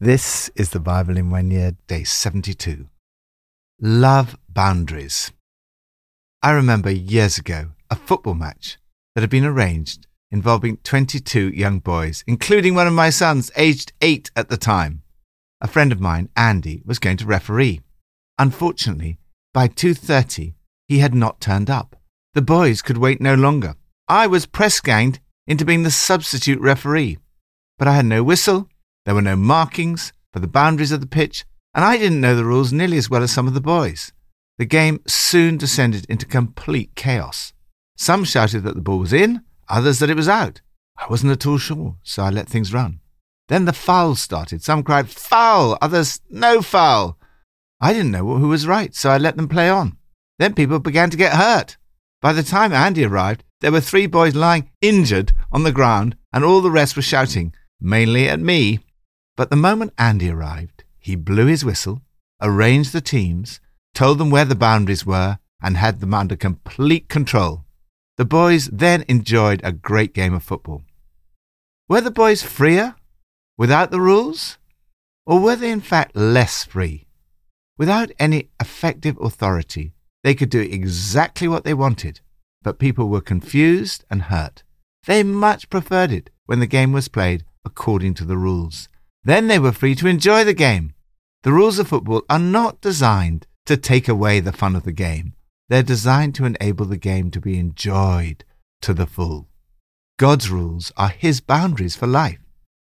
This is the Bible in one year, day 72. Love boundaries. I remember years ago a football match that had been arranged involving 22 young boys, including one of my sons, aged eight at the time. A friend of mine, Andy, was going to referee. Unfortunately, by 2.30, he had not turned up. The boys could wait no longer. I was press ganged into being the substitute referee. But I had no whistle, there were no markings for the boundaries of the pitch, and I didn't know the rules nearly as well as some of the boys. The game soon descended into complete chaos. Some shouted that the ball was in, others that it was out. I wasn't at all sure, so I let things run. Then the fouls started. Some cried, foul, others, no foul. I didn't know who was right, so I let them play on. Then people began to get hurt. By the time Andy arrived, there were three boys lying injured on the ground, and all the rest were shouting, mainly at me. But the moment Andy arrived, he blew his whistle, arranged the teams, told them where the boundaries were, and had them under complete control. The boys then enjoyed a great game of football. Were the boys freer without the rules? Or were they in fact less free? Without any effective authority, they could do exactly what they wanted, but people were confused and hurt. They much preferred it when the game was played according to the rules. Then they were free to enjoy the game. The rules of football are not designed to take away the fun of the game. They're designed to enable the game to be enjoyed to the full. God's rules are His boundaries for life,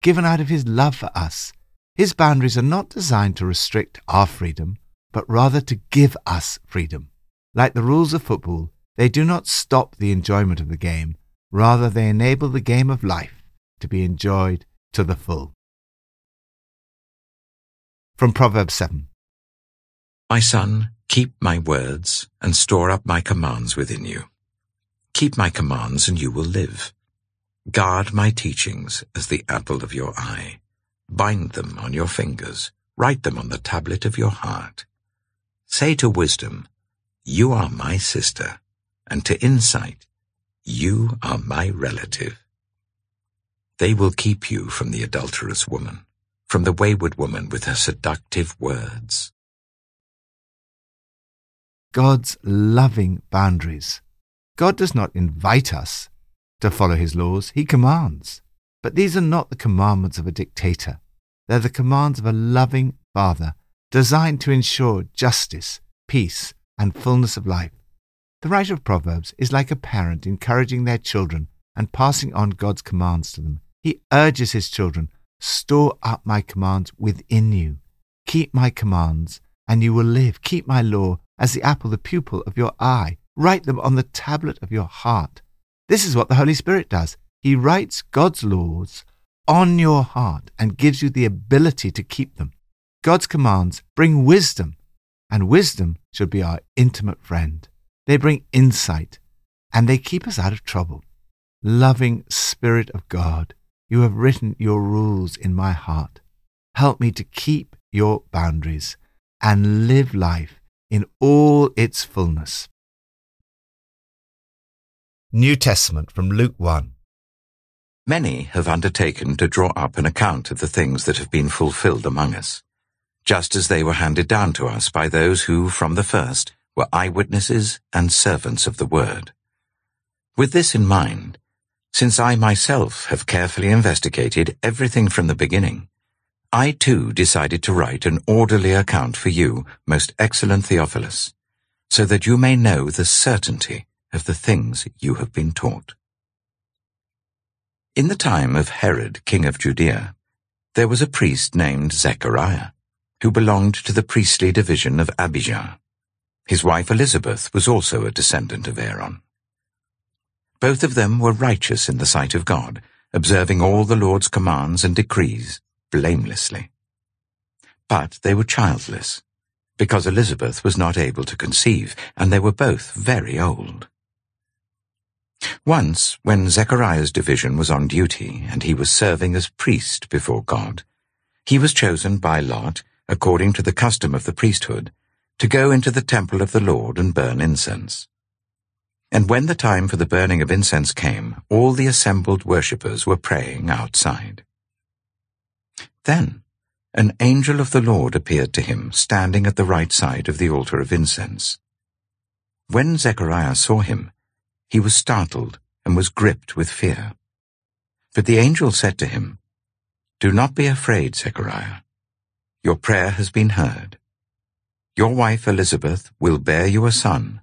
given out of His love for us. His boundaries are not designed to restrict our freedom, but rather to give us freedom. Like the rules of football, they do not stop the enjoyment of the game, rather, they enable the game of life to be enjoyed to the full. From Proverbs 7 My son, keep my words and store up my commands within you. Keep my commands and you will live. Guard my teachings as the apple of your eye. Bind them on your fingers. Write them on the tablet of your heart. Say to wisdom, You are my sister, and to insight, You are my relative. They will keep you from the adulterous woman from the wayward woman with her seductive words. God's loving boundaries. God does not invite us to follow his laws, he commands. But these are not the commandments of a dictator. They're the commands of a loving Father designed to ensure justice, peace, and fullness of life. The writer of Proverbs is like a parent encouraging their children and passing on God's commands to them. He urges his children Store up my commands within you. Keep my commands, and you will live. Keep my law as the apple, the pupil of your eye. Write them on the tablet of your heart. This is what the Holy Spirit does. He writes God's laws on your heart and gives you the ability to keep them. God's commands bring wisdom, and wisdom should be our intimate friend. They bring insight, and they keep us out of trouble. Loving Spirit of God, you have written your rules in my heart. Help me to keep your boundaries and live life in all its fullness. New Testament from Luke 1. Many have undertaken to draw up an account of the things that have been fulfilled among us, just as they were handed down to us by those who, from the first, were eyewitnesses and servants of the word. With this in mind, since I myself have carefully investigated everything from the beginning, I too decided to write an orderly account for you, most excellent Theophilus, so that you may know the certainty of the things you have been taught. In the time of Herod, king of Judea, there was a priest named Zechariah, who belonged to the priestly division of Abijah. His wife Elizabeth was also a descendant of Aaron. Both of them were righteous in the sight of God, observing all the Lord's commands and decrees blamelessly. But they were childless, because Elizabeth was not able to conceive, and they were both very old. Once, when Zechariah's division was on duty and he was serving as priest before God, he was chosen by Lot, according to the custom of the priesthood, to go into the temple of the Lord and burn incense. And when the time for the burning of incense came, all the assembled worshippers were praying outside. Then an angel of the Lord appeared to him standing at the right side of the altar of incense. When Zechariah saw him, he was startled and was gripped with fear. But the angel said to him, Do not be afraid, Zechariah. Your prayer has been heard. Your wife Elizabeth will bear you a son,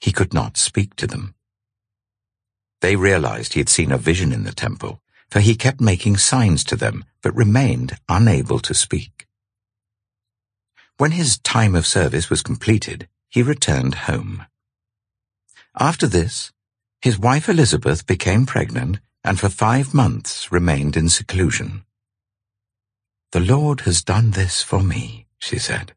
he could not speak to them. They realized he had seen a vision in the temple for he kept making signs to them, but remained unable to speak. When his time of service was completed, he returned home. After this, his wife Elizabeth became pregnant and for five months remained in seclusion. The Lord has done this for me, she said.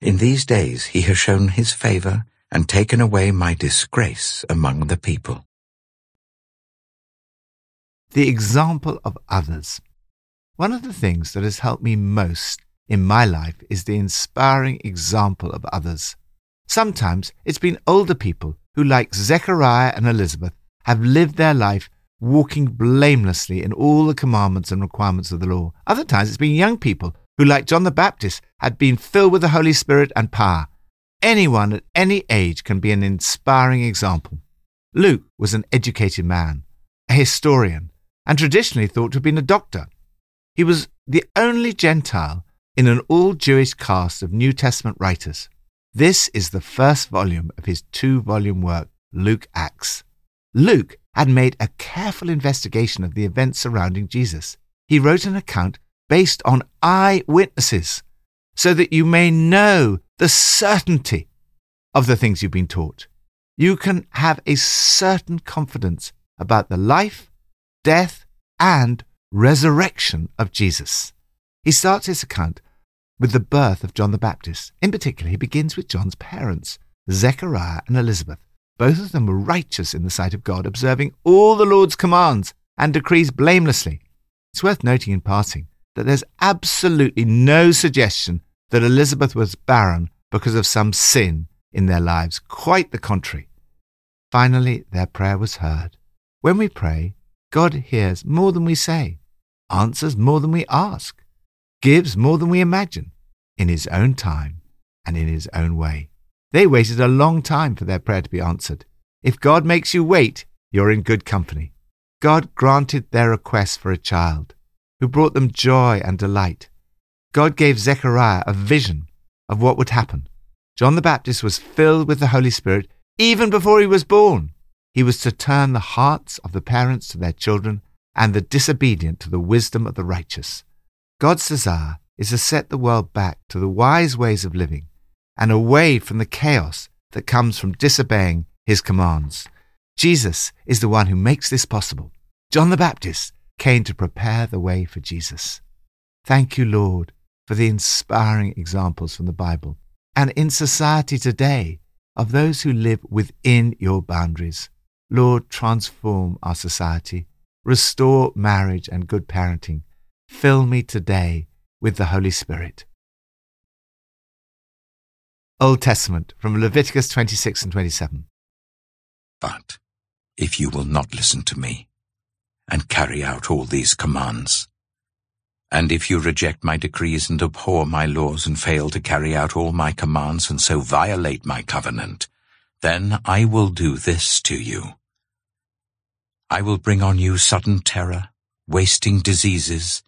In these days he has shown his favor and taken away my disgrace among the people the example of others. One of the things that has helped me most in my life is the inspiring example of others. Sometimes it's been older people who, like Zechariah and Elizabeth, have lived their life walking blamelessly in all the commandments and requirements of the law. Other times it's been young people who, like John the Baptist, had been filled with the Holy Spirit and power. Anyone at any age can be an inspiring example. Luke was an educated man, a historian, and traditionally thought to have been a doctor. He was the only Gentile in an all Jewish cast of New Testament writers. This is the first volume of his two volume work, Luke Acts. Luke had made a careful investigation of the events surrounding Jesus. He wrote an account based on eyewitnesses so that you may know the certainty of the things you've been taught. You can have a certain confidence about the life death, and resurrection of Jesus. He starts his account with the birth of John the Baptist. In particular, he begins with John's parents, Zechariah and Elizabeth. Both of them were righteous in the sight of God, observing all the Lord's commands and decrees blamelessly. It's worth noting in passing that there's absolutely no suggestion that Elizabeth was barren because of some sin in their lives. Quite the contrary. Finally, their prayer was heard. When we pray, God hears more than we say, answers more than we ask, gives more than we imagine, in His own time and in His own way. They waited a long time for their prayer to be answered. If God makes you wait, you're in good company. God granted their request for a child, who brought them joy and delight. God gave Zechariah a vision of what would happen. John the Baptist was filled with the Holy Spirit even before he was born. He was to turn the hearts of the parents to their children and the disobedient to the wisdom of the righteous. God's desire is to set the world back to the wise ways of living and away from the chaos that comes from disobeying his commands. Jesus is the one who makes this possible. John the Baptist came to prepare the way for Jesus. Thank you, Lord, for the inspiring examples from the Bible and in society today of those who live within your boundaries. Lord, transform our society. Restore marriage and good parenting. Fill me today with the Holy Spirit. Old Testament from Leviticus 26 and 27. But if you will not listen to me and carry out all these commands, and if you reject my decrees and abhor my laws and fail to carry out all my commands and so violate my covenant, then I will do this to you. I will bring on you sudden terror, wasting diseases,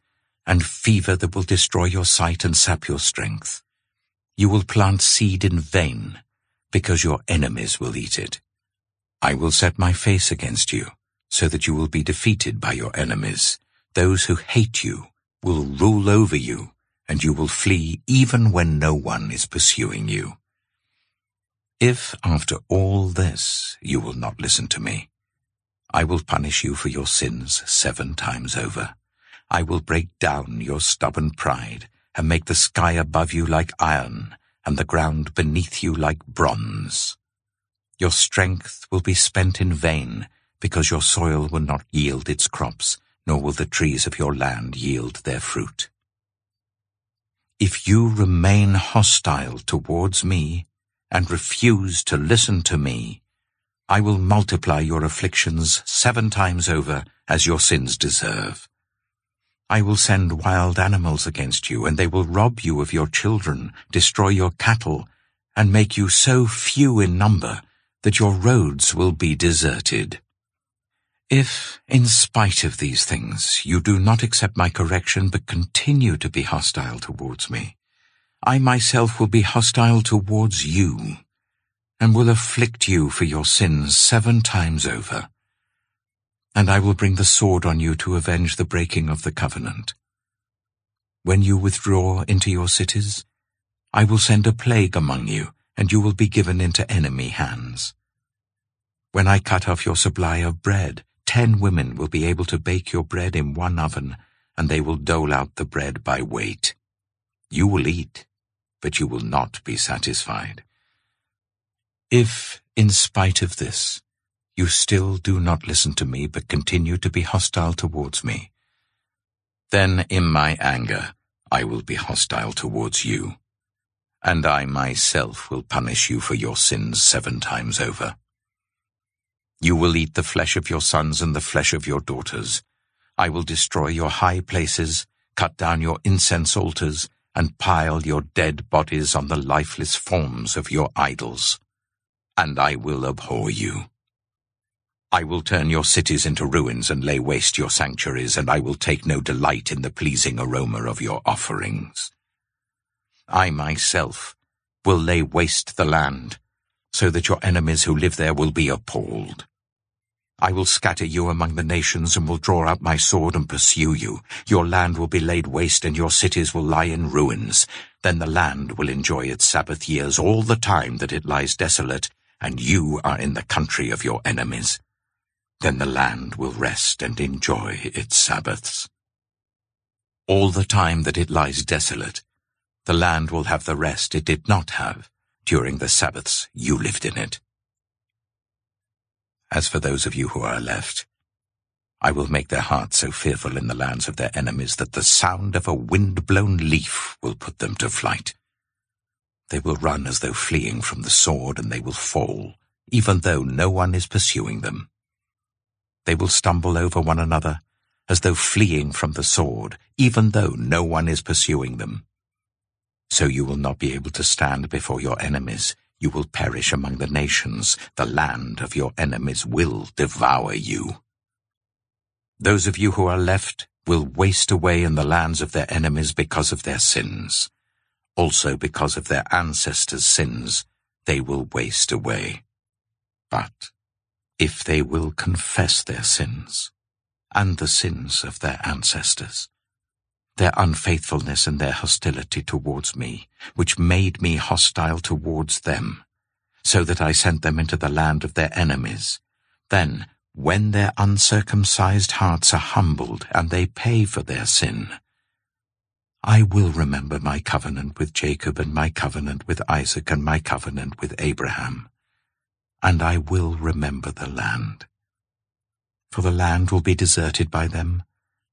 and fever that will destroy your sight and sap your strength. You will plant seed in vain, because your enemies will eat it. I will set my face against you, so that you will be defeated by your enemies. Those who hate you will rule over you, and you will flee even when no one is pursuing you. If, after all this, you will not listen to me, I will punish you for your sins seven times over. I will break down your stubborn pride, and make the sky above you like iron, and the ground beneath you like bronze. Your strength will be spent in vain, because your soil will not yield its crops, nor will the trees of your land yield their fruit. If you remain hostile towards me, and refuse to listen to me, I will multiply your afflictions seven times over as your sins deserve. I will send wild animals against you, and they will rob you of your children, destroy your cattle, and make you so few in number that your roads will be deserted. If, in spite of these things, you do not accept my correction but continue to be hostile towards me, I myself will be hostile towards you, and will afflict you for your sins seven times over. And I will bring the sword on you to avenge the breaking of the covenant. When you withdraw into your cities, I will send a plague among you, and you will be given into enemy hands. When I cut off your supply of bread, ten women will be able to bake your bread in one oven, and they will dole out the bread by weight. You will eat, but you will not be satisfied. If, in spite of this, you still do not listen to me but continue to be hostile towards me, then in my anger I will be hostile towards you and I myself will punish you for your sins seven times over. You will eat the flesh of your sons and the flesh of your daughters. I will destroy your high places, cut down your incense altars, and pile your dead bodies on the lifeless forms of your idols. And I will abhor you. I will turn your cities into ruins and lay waste your sanctuaries, and I will take no delight in the pleasing aroma of your offerings. I myself will lay waste the land, so that your enemies who live there will be appalled. I will scatter you among the nations and will draw out my sword and pursue you. Your land will be laid waste and your cities will lie in ruins. Then the land will enjoy its Sabbath years all the time that it lies desolate, and you are in the country of your enemies. Then the land will rest and enjoy its Sabbaths. All the time that it lies desolate, the land will have the rest it did not have during the Sabbaths you lived in it. As for those of you who are left, I will make their hearts so fearful in the lands of their enemies that the sound of a wind-blown leaf will put them to flight. They will run as though fleeing from the sword, and they will fall, even though no one is pursuing them. They will stumble over one another, as though fleeing from the sword, even though no one is pursuing them. So you will not be able to stand before your enemies. You will perish among the nations. The land of your enemies will devour you. Those of you who are left will waste away in the lands of their enemies because of their sins. Also because of their ancestors' sins, they will waste away. But if they will confess their sins, and the sins of their ancestors, their unfaithfulness and their hostility towards me, which made me hostile towards them, so that I sent them into the land of their enemies. Then, when their uncircumcised hearts are humbled and they pay for their sin, I will remember my covenant with Jacob and my covenant with Isaac and my covenant with Abraham, and I will remember the land. For the land will be deserted by them,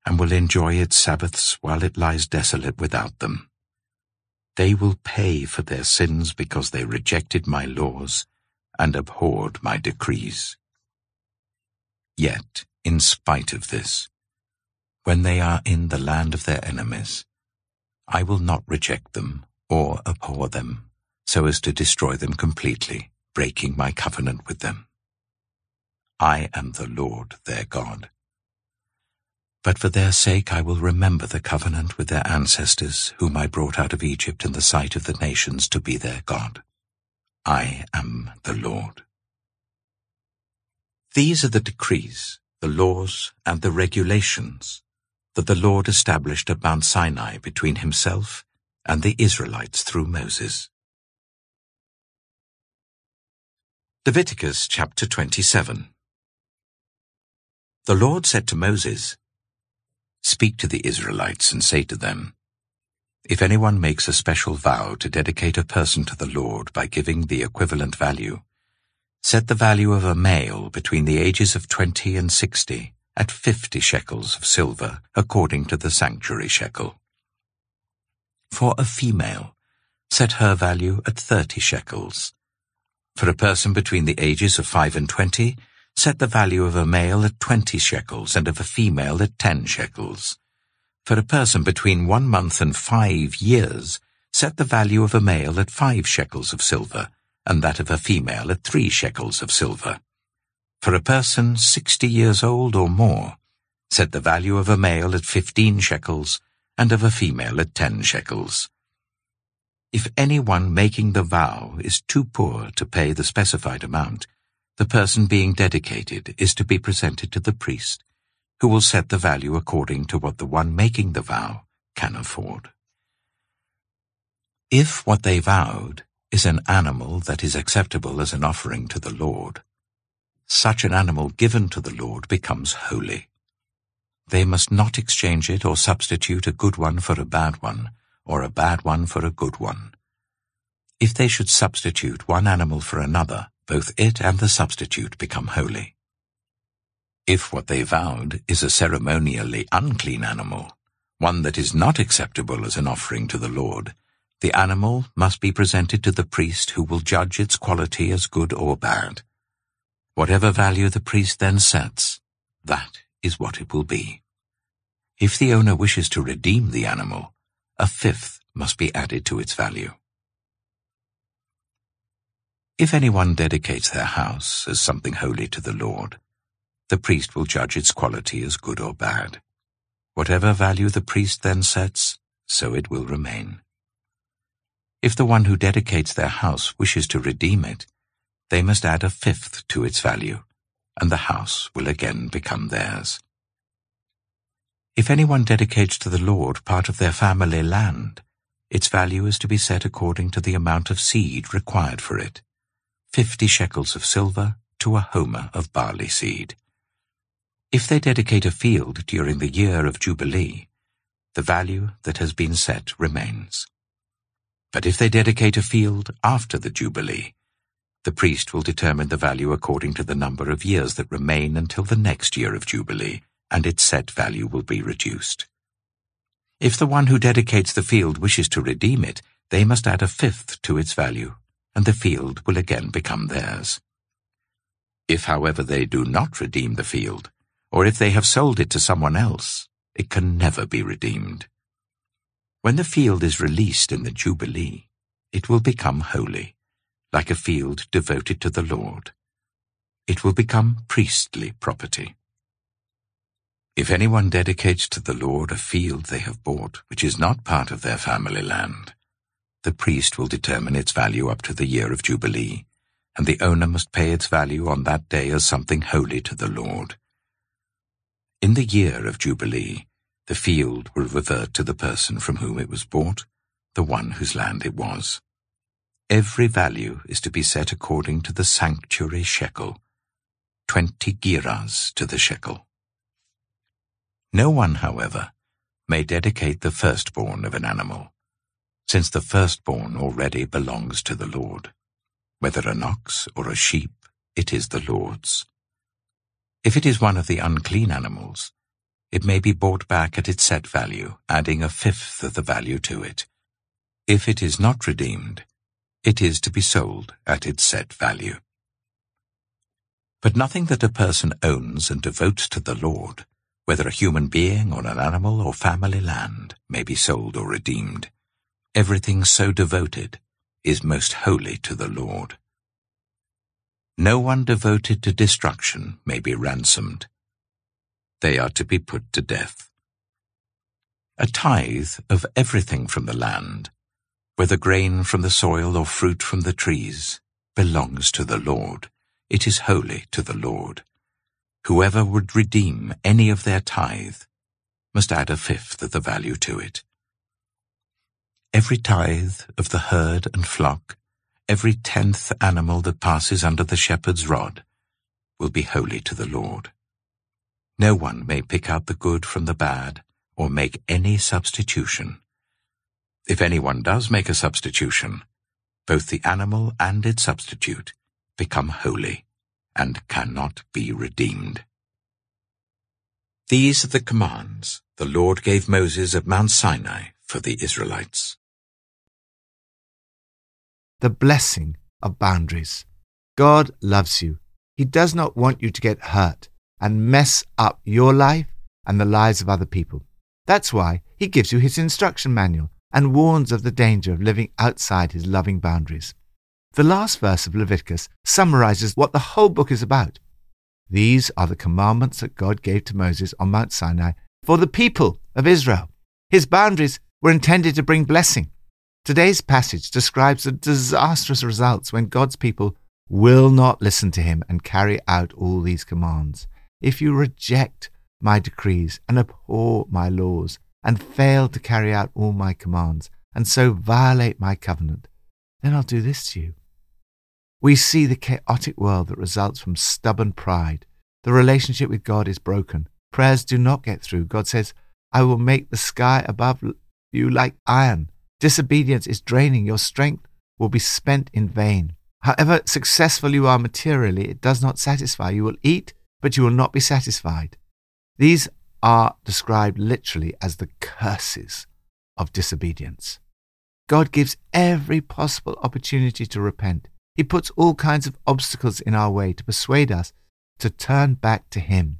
and will enjoy its Sabbaths while it lies desolate without them. They will pay for their sins because they rejected my laws and abhorred my decrees. Yet, in spite of this, when they are in the land of their enemies, I will not reject them or abhor them, so as to destroy them completely, breaking my covenant with them. I am the Lord their God. But for their sake I will remember the covenant with their ancestors, whom I brought out of Egypt in the sight of the nations to be their God. I am the Lord. These are the decrees, the laws, and the regulations that the Lord established at Mount Sinai between himself and the Israelites through Moses. Leviticus chapter 27 The Lord said to Moses, Speak to the Israelites and say to them, If anyone makes a special vow to dedicate a person to the Lord by giving the equivalent value, set the value of a male between the ages of twenty and sixty at fifty shekels of silver according to the sanctuary shekel. For a female, set her value at thirty shekels. For a person between the ages of five and twenty, set the value of a male at twenty shekels and of a female at ten shekels. For a person between one month and five years, set the value of a male at five shekels of silver, and that of a female at three shekels of silver. For a person sixty years old or more, set the value of a male at fifteen shekels, and of a female at ten shekels. If anyone making the vow is too poor to pay the specified amount, the person being dedicated is to be presented to the priest, who will set the value according to what the one making the vow can afford. If what they vowed is an animal that is acceptable as an offering to the Lord, such an animal given to the Lord becomes holy. They must not exchange it or substitute a good one for a bad one, or a bad one for a good one. If they should substitute one animal for another, both it and the substitute become holy. If what they vowed is a ceremonially unclean animal, one that is not acceptable as an offering to the Lord, the animal must be presented to the priest who will judge its quality as good or bad. Whatever value the priest then sets, that is what it will be. If the owner wishes to redeem the animal, a fifth must be added to its value. If anyone dedicates their house as something holy to the Lord, the priest will judge its quality as good or bad. Whatever value the priest then sets, so it will remain. If the one who dedicates their house wishes to redeem it, they must add a fifth to its value, and the house will again become theirs. If anyone dedicates to the Lord part of their family land, its value is to be set according to the amount of seed required for it fifty shekels of silver to a homer of barley seed. If they dedicate a field during the year of Jubilee, the value that has been set remains. But if they dedicate a field after the Jubilee, the priest will determine the value according to the number of years that remain until the next year of Jubilee, and its set value will be reduced. If the one who dedicates the field wishes to redeem it, they must add a fifth to its value and the field will again become theirs. If, however, they do not redeem the field, or if they have sold it to someone else, it can never be redeemed. When the field is released in the Jubilee, it will become holy, like a field devoted to the Lord. It will become priestly property. If anyone dedicates to the Lord a field they have bought, which is not part of their family land, the priest will determine its value up to the year of Jubilee, and the owner must pay its value on that day as something holy to the Lord. In the year of Jubilee, the field will revert to the person from whom it was bought, the one whose land it was. Every value is to be set according to the sanctuary shekel, twenty gerahs to the shekel. No one, however, may dedicate the firstborn of an animal since the firstborn already belongs to the Lord. Whether an ox or a sheep, it is the Lord's. If it is one of the unclean animals, it may be bought back at its set value, adding a fifth of the value to it. If it is not redeemed, it is to be sold at its set value. But nothing that a person owns and devotes to the Lord, whether a human being or an animal or family land, may be sold or redeemed. Everything so devoted is most holy to the Lord. No one devoted to destruction may be ransomed. They are to be put to death. A tithe of everything from the land, whether grain from the soil or fruit from the trees, belongs to the Lord. It is holy to the Lord. Whoever would redeem any of their tithe must add a fifth of the value to it. Every tithe of the herd and flock, every tenth animal that passes under the shepherd's rod, will be holy to the Lord. No one may pick out the good from the bad, or make any substitution. If anyone does make a substitution, both the animal and its substitute become holy and cannot be redeemed. These are the commands the Lord gave Moses at Mount Sinai for the Israelites. The blessing of boundaries. God loves you. He does not want you to get hurt and mess up your life and the lives of other people. That's why He gives you His instruction manual and warns of the danger of living outside His loving boundaries. The last verse of Leviticus summarizes what the whole book is about. These are the commandments that God gave to Moses on Mount Sinai for the people of Israel. His boundaries were intended to bring blessing. Today's passage describes the disastrous results when God's people will not listen to him and carry out all these commands. If you reject my decrees and abhor my laws and fail to carry out all my commands and so violate my covenant, then I'll do this to you. We see the chaotic world that results from stubborn pride. The relationship with God is broken. Prayers do not get through. God says, I will make the sky above you like iron. Disobedience is draining. Your strength will be spent in vain. However successful you are materially, it does not satisfy. You will eat, but you will not be satisfied. These are described literally as the curses of disobedience. God gives every possible opportunity to repent. He puts all kinds of obstacles in our way to persuade us to turn back to Him.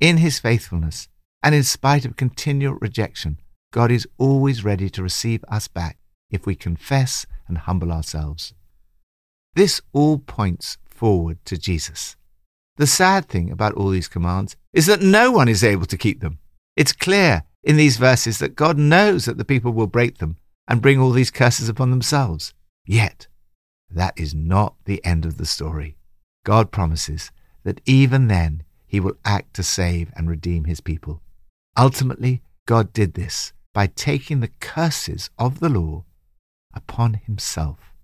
In His faithfulness, and in spite of continual rejection, God is always ready to receive us back if we confess and humble ourselves. This all points forward to Jesus. The sad thing about all these commands is that no one is able to keep them. It's clear in these verses that God knows that the people will break them and bring all these curses upon themselves. Yet, that is not the end of the story. God promises that even then he will act to save and redeem his people. Ultimately, God did this by taking the curses of the law upon himself.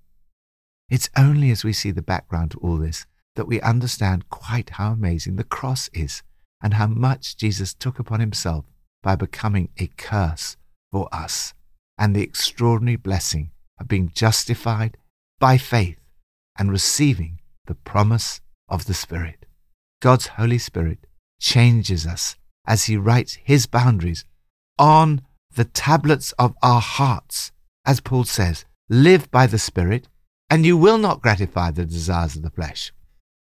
It's only as we see the background to all this that we understand quite how amazing the cross is and how much Jesus took upon himself by becoming a curse for us and the extraordinary blessing of being justified by faith and receiving the promise of the Spirit. God's Holy Spirit changes us as He writes His boundaries on the tablets of our hearts. As Paul says, live by the Spirit, and you will not gratify the desires of the flesh.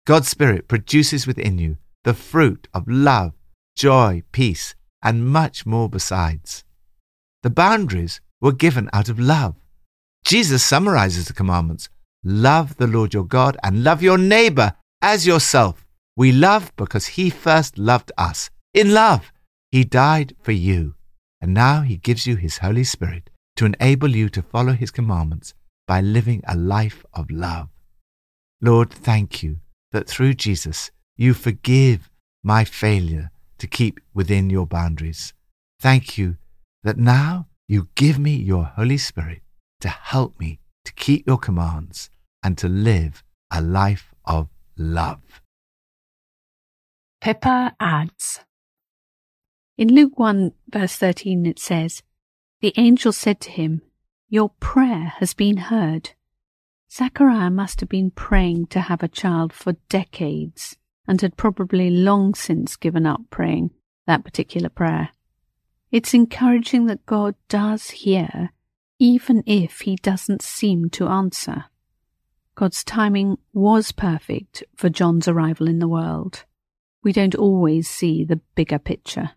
God's Spirit produces within you the fruit of love, joy, peace, and much more besides. The boundaries were given out of love. Jesus summarizes the commandments Love the Lord your God and love your neighbor as yourself. We love because he first loved us. In love, he died for you. And now he gives you his Holy Spirit to enable you to follow his commandments by living a life of love. Lord, thank you that through Jesus you forgive my failure to keep within your boundaries. Thank you that now you give me your Holy Spirit to help me to keep your commands and to live a life of love. Pippa adds In Luke 1, verse 13, it says, The angel said to him, Your prayer has been heard. Zechariah must have been praying to have a child for decades and had probably long since given up praying that particular prayer. It's encouraging that God does hear even if he doesn't seem to answer. God's timing was perfect for John's arrival in the world. We don't always see the bigger picture.